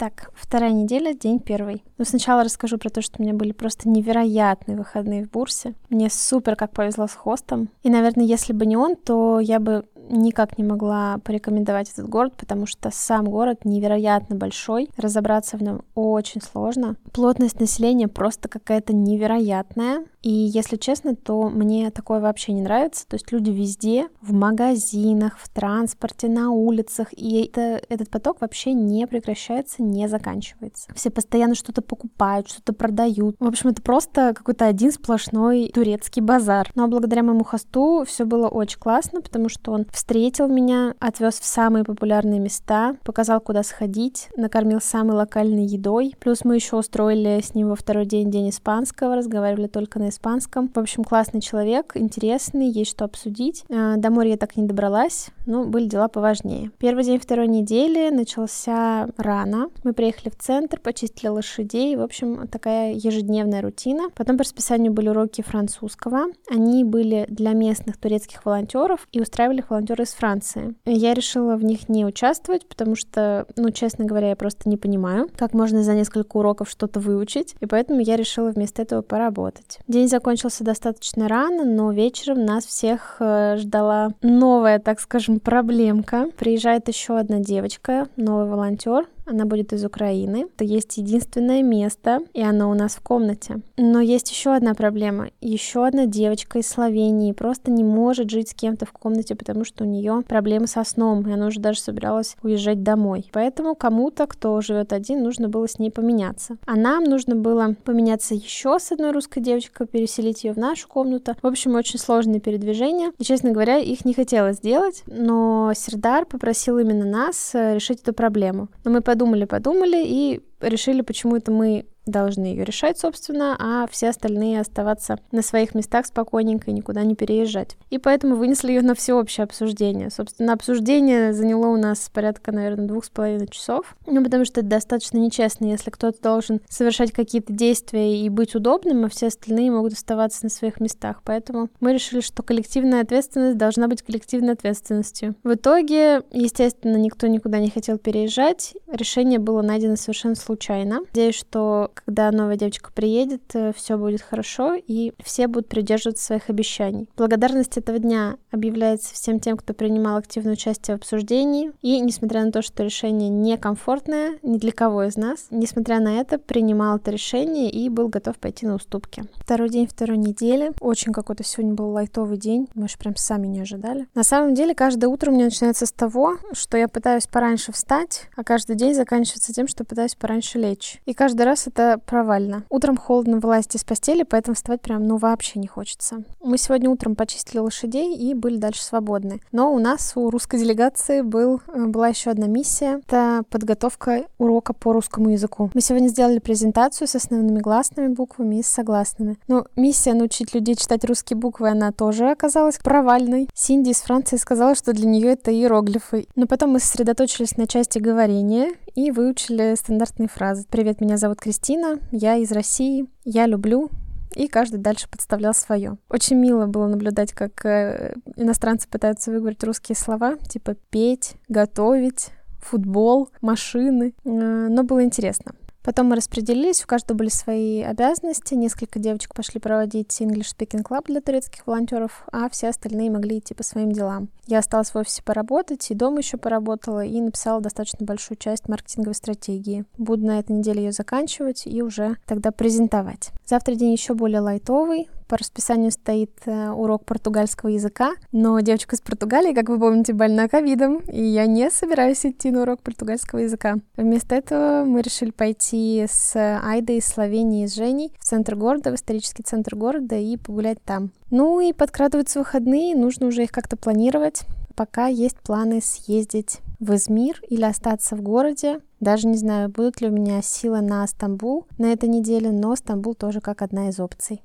Итак, вторая неделя, день первый. Но сначала расскажу про то, что у меня были просто невероятные выходные в Бурсе. Мне супер как повезло с хостом. И, наверное, если бы не он, то я бы никак не могла порекомендовать этот город, потому что сам город невероятно большой, разобраться в нем очень сложно. Плотность населения просто какая-то невероятная. И если честно, то мне такое вообще не нравится. То есть люди везде, в магазинах, в транспорте, на улицах. И это, этот поток вообще не прекращается, не заканчивается. Все постоянно что-то покупают, что-то продают. В общем, это просто какой-то один сплошной турецкий базар. Но благодаря моему хосту все было очень классно, потому что он встретил меня, отвез в самые популярные места, показал, куда сходить, накормил самой локальной едой. Плюс мы еще устроили с ним во второй день день испанского, разговаривали только на испанском. В общем, классный человек, интересный, есть что обсудить. А, до моря я так не добралась, но были дела поважнее. Первый день второй недели начался рано. Мы приехали в центр, почистили лошадей. В общем, такая ежедневная рутина. Потом по расписанию были уроки французского. Они были для местных турецких волонтеров и устраивали волонтеры из Франции. Я решила в них не участвовать, потому что, ну, честно говоря, я просто не понимаю, как можно за несколько уроков что-то выучить, и поэтому я решила вместо этого поработать. День закончился достаточно рано, но вечером нас всех э, ждала новая, так скажем, проблемка. Приезжает еще одна девочка, новый волонтер, она будет из Украины. Это есть единственное место, и оно у нас в комнате. Но есть еще одна проблема. Еще одна девочка из Словении просто не может жить с кем-то в комнате, потому что у нее проблемы со сном, и она уже даже собиралась уезжать домой. Поэтому кому-то, кто живет один, нужно было с ней поменяться. А нам нужно было поменяться еще с одной русской девочкой, переселить ее в нашу комнату. В общем, очень сложные передвижения. И, честно говоря, их не хотелось делать, но Сердар попросил именно нас э, решить эту проблему. Но мы подумали, подумали-подумали и решили почему-то мы должны ее решать, собственно, а все остальные оставаться на своих местах спокойненько и никуда не переезжать. И поэтому вынесли ее на всеобщее обсуждение. Собственно, обсуждение заняло у нас порядка, наверное, двух с половиной часов. Ну, потому что это достаточно нечестно, если кто-то должен совершать какие-то действия и быть удобным, а все остальные могут оставаться на своих местах. Поэтому мы решили, что коллективная ответственность должна быть коллективной ответственностью. В итоге, естественно, никто никуда не хотел переезжать. Решение было найдено совершенно случайно. Надеюсь, что когда новая девочка приедет, э, все будет хорошо, и все будут придерживаться своих обещаний. Благодарность этого дня объявляется всем тем, кто принимал активное участие в обсуждении. И, несмотря на то, что решение некомфортное ни для кого из нас, несмотря на это, принимал это решение и был готов пойти на уступки. Второй день второй недели. Очень какой-то сегодня был лайтовый день. Мы же прям сами не ожидали. На самом деле, каждое утро у меня начинается с того, что я пытаюсь пораньше встать, а каждый день заканчивается тем, что пытаюсь пораньше лечь. И каждый раз это провально. Утром холодно вылазить из постели, поэтому вставать прям ну вообще не хочется. Мы сегодня утром почистили лошадей и были дальше свободны. Но у нас, у русской делегации, был, э, была еще одна миссия. Это подготовка урока по русскому языку. Мы сегодня сделали презентацию с основными гласными буквами и с согласными. Но миссия научить людей читать русские буквы, она тоже оказалась провальной. Синди из Франции сказала, что для нее это иероглифы. Но потом мы сосредоточились на части говорения и выучили стандартные фразы. «Привет, меня зовут Кристина, я из России, я люблю...» И каждый дальше подставлял свое. Очень мило было наблюдать, как э, иностранцы пытаются выговорить русские слова, типа петь, готовить, футбол, машины. Э, но было интересно. Потом мы распределились, у каждого были свои обязанности. Несколько девочек пошли проводить English Speaking Club для турецких волонтеров, а все остальные могли идти по своим делам. Я осталась в офисе поработать, и дома еще поработала, и написала достаточно большую часть маркетинговой стратегии. Буду на этой неделе ее заканчивать и уже тогда презентовать. Завтра день еще более лайтовый, по расписанию стоит э, урок португальского языка, но девочка из Португалии, как вы помните, больна ковидом, и я не собираюсь идти на урок португальского языка. Вместо этого мы решили пойти с Айдой из Словении, с Женей в центр города, в исторический центр города и погулять там. Ну и подкрадываются выходные, нужно уже их как-то планировать. Пока есть планы съездить в Измир или остаться в городе. Даже не знаю, будут ли у меня силы на Стамбул на этой неделе, но Стамбул тоже как одна из опций.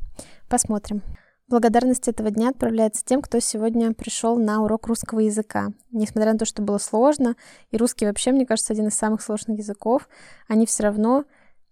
Посмотрим. Благодарность этого дня отправляется тем, кто сегодня пришел на урок русского языка. Несмотря на то, что было сложно, и русский вообще, мне кажется, один из самых сложных языков, они все равно,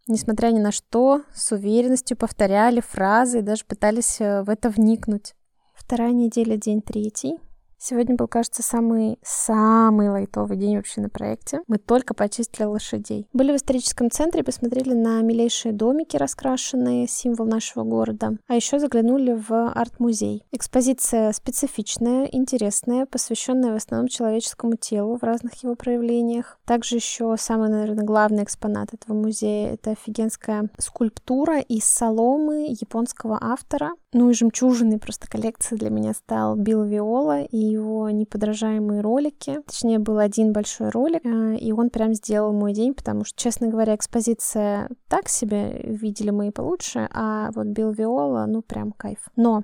несмотря ни на что, с уверенностью повторяли фразы и даже пытались э, в это вникнуть. Вторая неделя, день третий. Сегодня был, кажется, самый самый лайтовый день вообще на проекте. Мы только почистили лошадей. Были в историческом центре, посмотрели на милейшие домики раскрашенные, символ нашего города. А еще заглянули в арт-музей. Экспозиция специфичная, интересная, посвященная в основном человеческому телу в разных его проявлениях. Также еще самый, наверное, главный экспонат этого музея — это офигенская скульптура из соломы японского автора. Ну и жемчужиной просто коллекции для меня стал Билл Виола и его неподражаемые ролики. Точнее, был один большой ролик, э, и он прям сделал мой день, потому что, честно говоря, экспозиция так себе, видели мы и получше, а вот Билл Виола, ну прям кайф. Но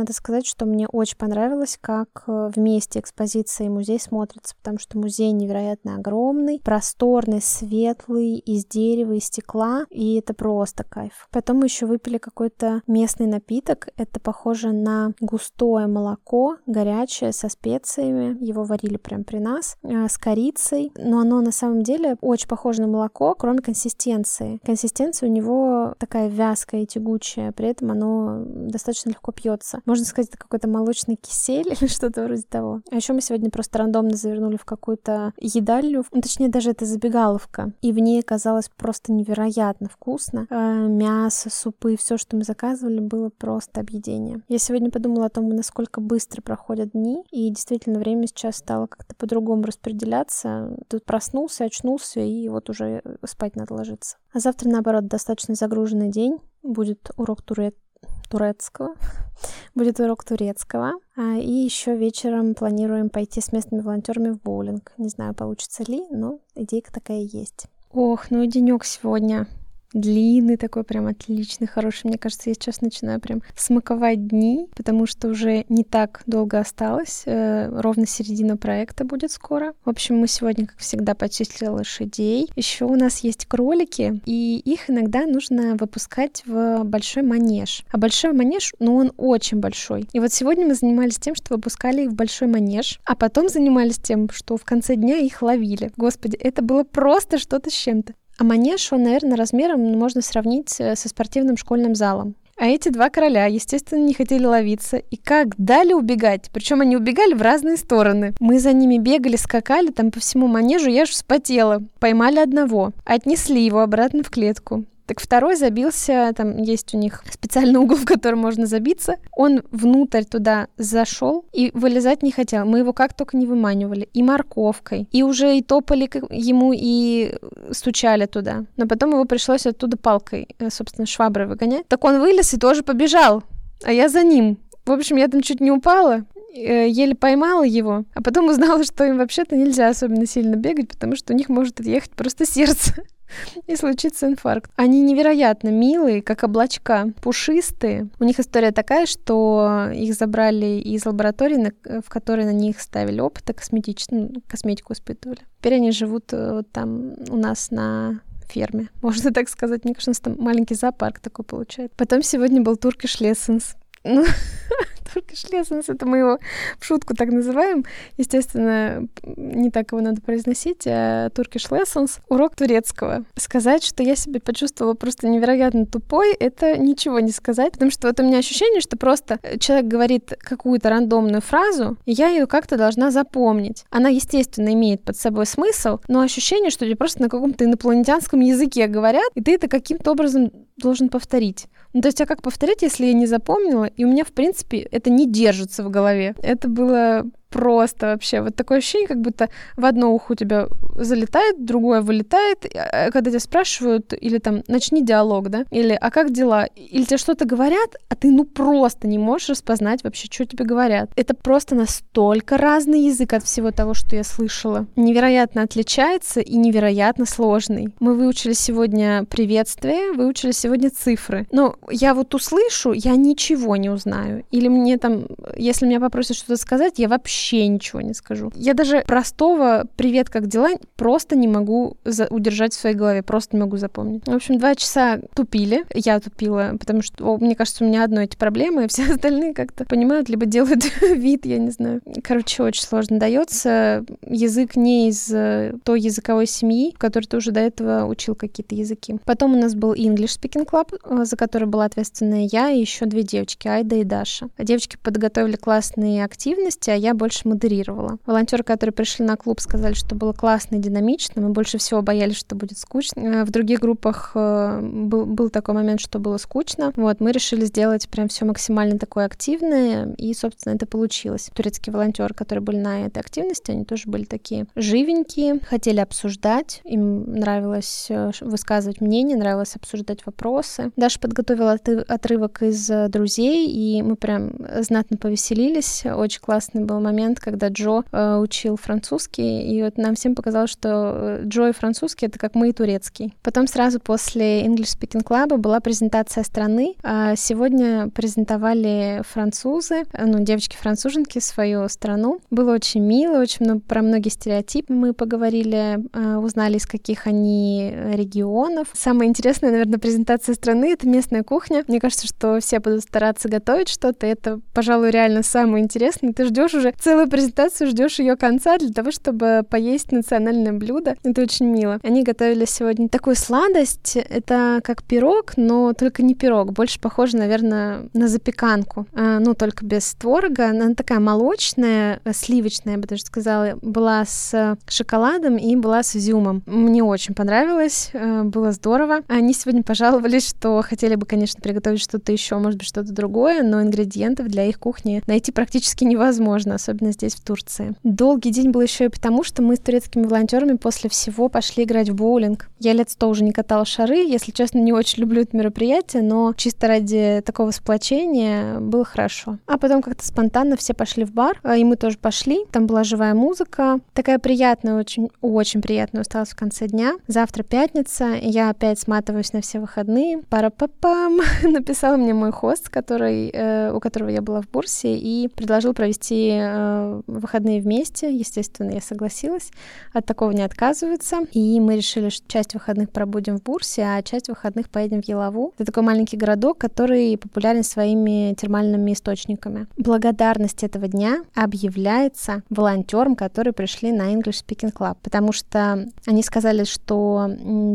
надо сказать, что мне очень понравилось, как э, вместе экспозиция и музей смотрятся, потому что музей невероятно огромный, просторный, светлый, из дерева, из стекла, и это просто кайф. Потом мы еще выпили какой-то местный напиток, это похоже на густое молоко, горячее, со специями, его варили прямо при нас, э, с корицей, но оно на самом деле очень похоже на молоко, кроме консистенции. Консистенция у него такая вязкая и тягучая, при этом оно достаточно легко пьется пьется. Можно сказать, это какой-то молочный кисель или что-то вроде того. А еще мы сегодня просто рандомно завернули в какую-то едальню, ну, точнее, даже это забегаловка, и в ней казалось просто невероятно вкусно. Э, мясо, супы, все, что мы заказывали, было просто объедение. Я сегодня подумала о том, насколько быстро проходят дни, и действительно время сейчас стало как-то по-другому распределяться. Тут проснулся, очнулся, и вот уже спать надо ложиться. А завтра, наоборот, достаточно загруженный день. Будет урок турет турецкого. Будет урок турецкого. А, и еще вечером планируем пойти с местными волонтерами в боулинг. Не знаю, получится ли, но идейка такая есть. Ох, ну и денек сегодня длинный такой, прям отличный, хороший. Мне кажется, я сейчас начинаю прям смаковать дни, потому что уже не так долго осталось. Э, ровно середина проекта будет скоро. В общем, мы сегодня, как всегда, почистили лошадей. Еще у нас есть кролики, и их иногда нужно выпускать в большой манеж. А большой манеж, ну, он очень большой. И вот сегодня мы занимались тем, что выпускали их в большой манеж, а потом занимались тем, что в конце дня их ловили. Господи, это было просто что-то с чем-то. А манеж, он, наверное, размером можно сравнить э, со спортивным школьным залом. А эти два короля, естественно, не хотели ловиться. И как дали убегать? Причем они убегали в разные стороны. Мы за ними бегали, скакали там по всему манежу, я аж вспотела. Поймали одного, отнесли его обратно в клетку. Так второй забился, там есть у них специальный угол, в котором можно забиться. Он внутрь туда зашел и вылезать не хотел. Мы его как только не выманивали. И морковкой. И уже и топали ему, и стучали туда. Но потом его пришлось оттуда палкой, э, собственно, шваброй выгонять. Так он вылез и тоже побежал. А я за ним. В общем, я там чуть не упала, э, еле поймала его, а потом узнала, что им вообще-то нельзя особенно сильно бегать, потому что у них может отъехать просто сердце и случится инфаркт. Они невероятно милые, как облачка, пушистые. У них история такая, что их забрали из лаборатории, в которой на них ставили опыты косметические, ну, косметику испытывали. Теперь они живут э, вот там у нас на ферме, можно так сказать. Мне кажется, там маленький зоопарк такой получается. Потом сегодня был Turkish Lessons. Ну, Turkish Lessons, это мы его в шутку так называем. Естественно, не так его надо произносить, а Turkish Lessons — урок турецкого. Сказать, что я себя почувствовала просто невероятно тупой, это ничего не сказать, потому что вот у меня ощущение, что просто человек говорит какую-то рандомную фразу, и я ее как-то должна запомнить. Она, естественно, имеет под собой смысл, но ощущение, что тебе просто на каком-то инопланетянском языке говорят, и ты это каким-то образом должен повторить. Ну, то есть, а как повторять, если я не запомнила, и у меня, в принципе, это не держится в голове. Это было просто вообще. Вот такое ощущение, как будто в одно ухо у тебя залетает, другое вылетает. А когда тебя спрашивают, или там, начни диалог, да, или а как дела? Или тебе что-то говорят, а ты ну просто не можешь распознать вообще, что тебе говорят. Это просто настолько разный язык от всего того, что я слышала. Невероятно отличается и невероятно сложный. Мы выучили сегодня приветствие, выучили сегодня цифры. Но я вот услышу, я ничего не узнаю. Или мне там, если меня попросят что-то сказать, я вообще вообще ничего не скажу. Я даже простого «привет, как дела?» просто не могу удержать в своей голове, просто не могу запомнить. В общем, два часа тупили. Я тупила, потому что, о, мне кажется, у меня одно эти проблемы, и все остальные как-то понимают, либо делают вид, я не знаю. Короче, очень сложно дается. Язык не из э, той языковой семьи, в которой ты уже до этого учил какие-то языки. Потом у нас был English Speaking Club, э, за который была ответственная я и еще две девочки, Айда и Даша. Девочки подготовили классные активности, а я больше модерировала. Волонтеры, которые пришли на клуб, сказали, что было классно и динамично. Мы больше всего боялись, что будет скучно. Э, в других группах э, был, был такой момент, что было скучно. Вот, мы решили сделать прям все максимально такое активное, и, собственно, это получилось. Турецкие волонтеры, которые были на этой активности, они тоже были такие живенькие, хотели обсуждать, им нравилось э, высказывать мнение, нравилось обсуждать вопросы. Даша подготовила отрывок из «Друзей», и мы прям знатно повеселились. Очень классный был момент, когда Джо э, учил французский, и вот нам всем показалось, что э, Джо и французский — это как мы и турецкий. Потом сразу после English Speaking Club была презентация страны. А сегодня презентовали французы, ну, девочки-француженки, свою страну. Было очень мило, очень много, про многие стереотипы мы поговорили, э, узнали, из каких они регионов. Самое интересное, наверное, презентация страны — это местная кухня. Мне кажется, что все будут стараться готовить что-то. Это, пожалуй, реально самое интересное. Ты ждешь уже целую презентацию, ждешь ее конца для того, чтобы поесть национальное блюдо. Это очень мило. Они готовили сегодня такую сладость. Это как пирог, но только не пирог. Больше похоже, наверное, на запеканку. А, ну, только без творога. Она такая молочная, сливочная, я бы даже сказала. Была с шоколадом и была с изюмом. Мне очень понравилось. А, было здорово. Они сегодня пожаловались, что хотели бы, конечно, приготовить что-то еще, может быть, что-то другое, но ингредиентов для их кухни найти практически невозможно, особенно здесь, в Турции. Долгий день был еще и потому, что мы с турецкими волонтерами после всего пошли играть в боулинг. Я лет сто уже не катала шары, если честно, не очень люблю это мероприятие, но чисто ради такого сплочения было хорошо. А потом как-то спонтанно все пошли в бар, а, и мы тоже пошли. Там была живая музыка, такая приятная, очень, очень приятная усталость в конце дня. Завтра пятница, я опять сматываюсь на все выходные. Пара-па-пам! Написал мне мой хост, который, э, у которого я была в Бурсе, и предложил провести э, выходные вместе. Естественно, я согласилась. От такого не отказываются. И мы решили, что часть выходных пробудем в Бурсе, а часть выходных поедем в Елову. Это такой маленький городок, который популярен своими термальными источниками. Благодарность этого дня объявляется волонтерам, которые пришли на English Speaking Club, потому что они сказали, что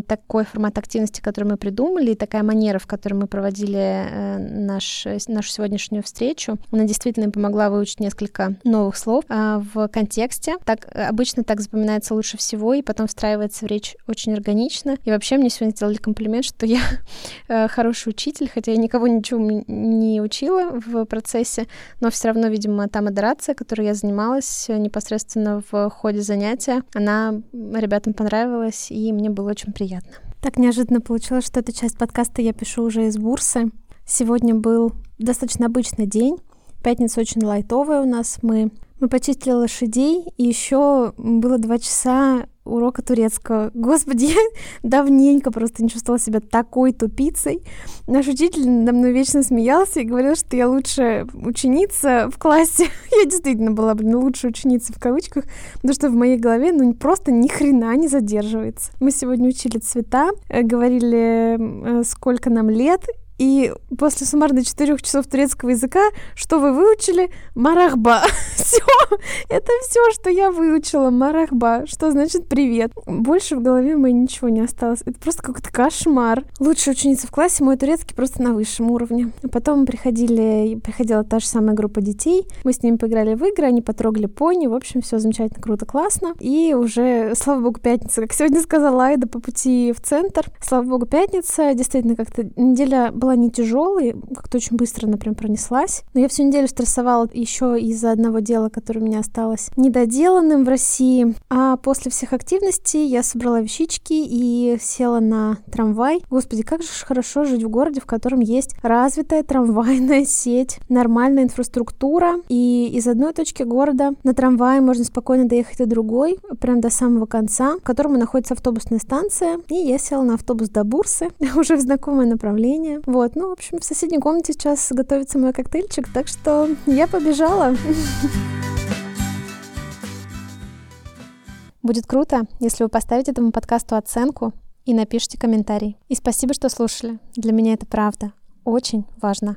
такой формат активности, который мы придумали, и такая манера, в которой мы проводили э, наш, нашу сегодняшнюю встречу, она действительно помогла выучить несколько новых слов а, в контексте. Так обычно так запоминается лучше всего, и потом встраивается в речь очень органично. И вообще мне сегодня сделали комплимент, что я э, хороший учитель, хотя я никого ничего не учила в процессе, но все равно, видимо, та модерация, которой я занималась непосредственно в ходе занятия, она ребятам понравилась, и мне было очень приятно. Так неожиданно получилось, что эту часть подкаста я пишу уже из бурсы. Сегодня был достаточно обычный день. Пятница очень лайтовая у нас. Мы, мы почистили лошадей, и еще было два часа урока турецкого. Господи, я давненько просто не чувствовала себя такой тупицей. Наш учитель надо мной вечно смеялся и говорил, что я лучшая ученица в классе. я действительно была, блин, лучшая ученица в кавычках, потому что в моей голове, ну, просто ни хрена не задерживается. Мы сегодня учили цвета, э, говорили, э, сколько нам лет, и после суммарно четырех часов турецкого языка, что вы выучили? Марахба. все. Это все, что я выучила. Марахба. Что значит привет. Больше в голове моей ничего не осталось. Это просто какой-то кошмар. Лучшая ученица в классе, мой турецкий просто на высшем уровне. Потом приходили, приходила та же самая группа детей. Мы с ними поиграли в игры, они потрогали пони. В общем, все замечательно, круто, классно. И уже, слава богу, пятница. Как сегодня сказала Айда по пути в центр. Слава богу, пятница. Действительно, как-то неделя была не тяжелой, как-то очень быстро, например, пронеслась. Но я всю неделю стрессовала еще из-за одного дела, которое у меня осталось недоделанным в России. А после всех активностей я собрала вещички и села на трамвай. Господи, как же хорошо жить в городе, в котором есть развитая трамвайная сеть, нормальная инфраструктура. И из одной точки города на трамвае можно спокойно доехать до другой, прям до самого конца, в котором находится автобусная станция. И я села на автобус до Бурсы, уже в знакомое направление. Вот, ну, в общем, в соседней комнате сейчас готовится мой коктейльчик, так что я побежала. Будет круто, если вы поставите этому подкасту оценку и напишите комментарий. И спасибо, что слушали. Для меня это правда очень важно.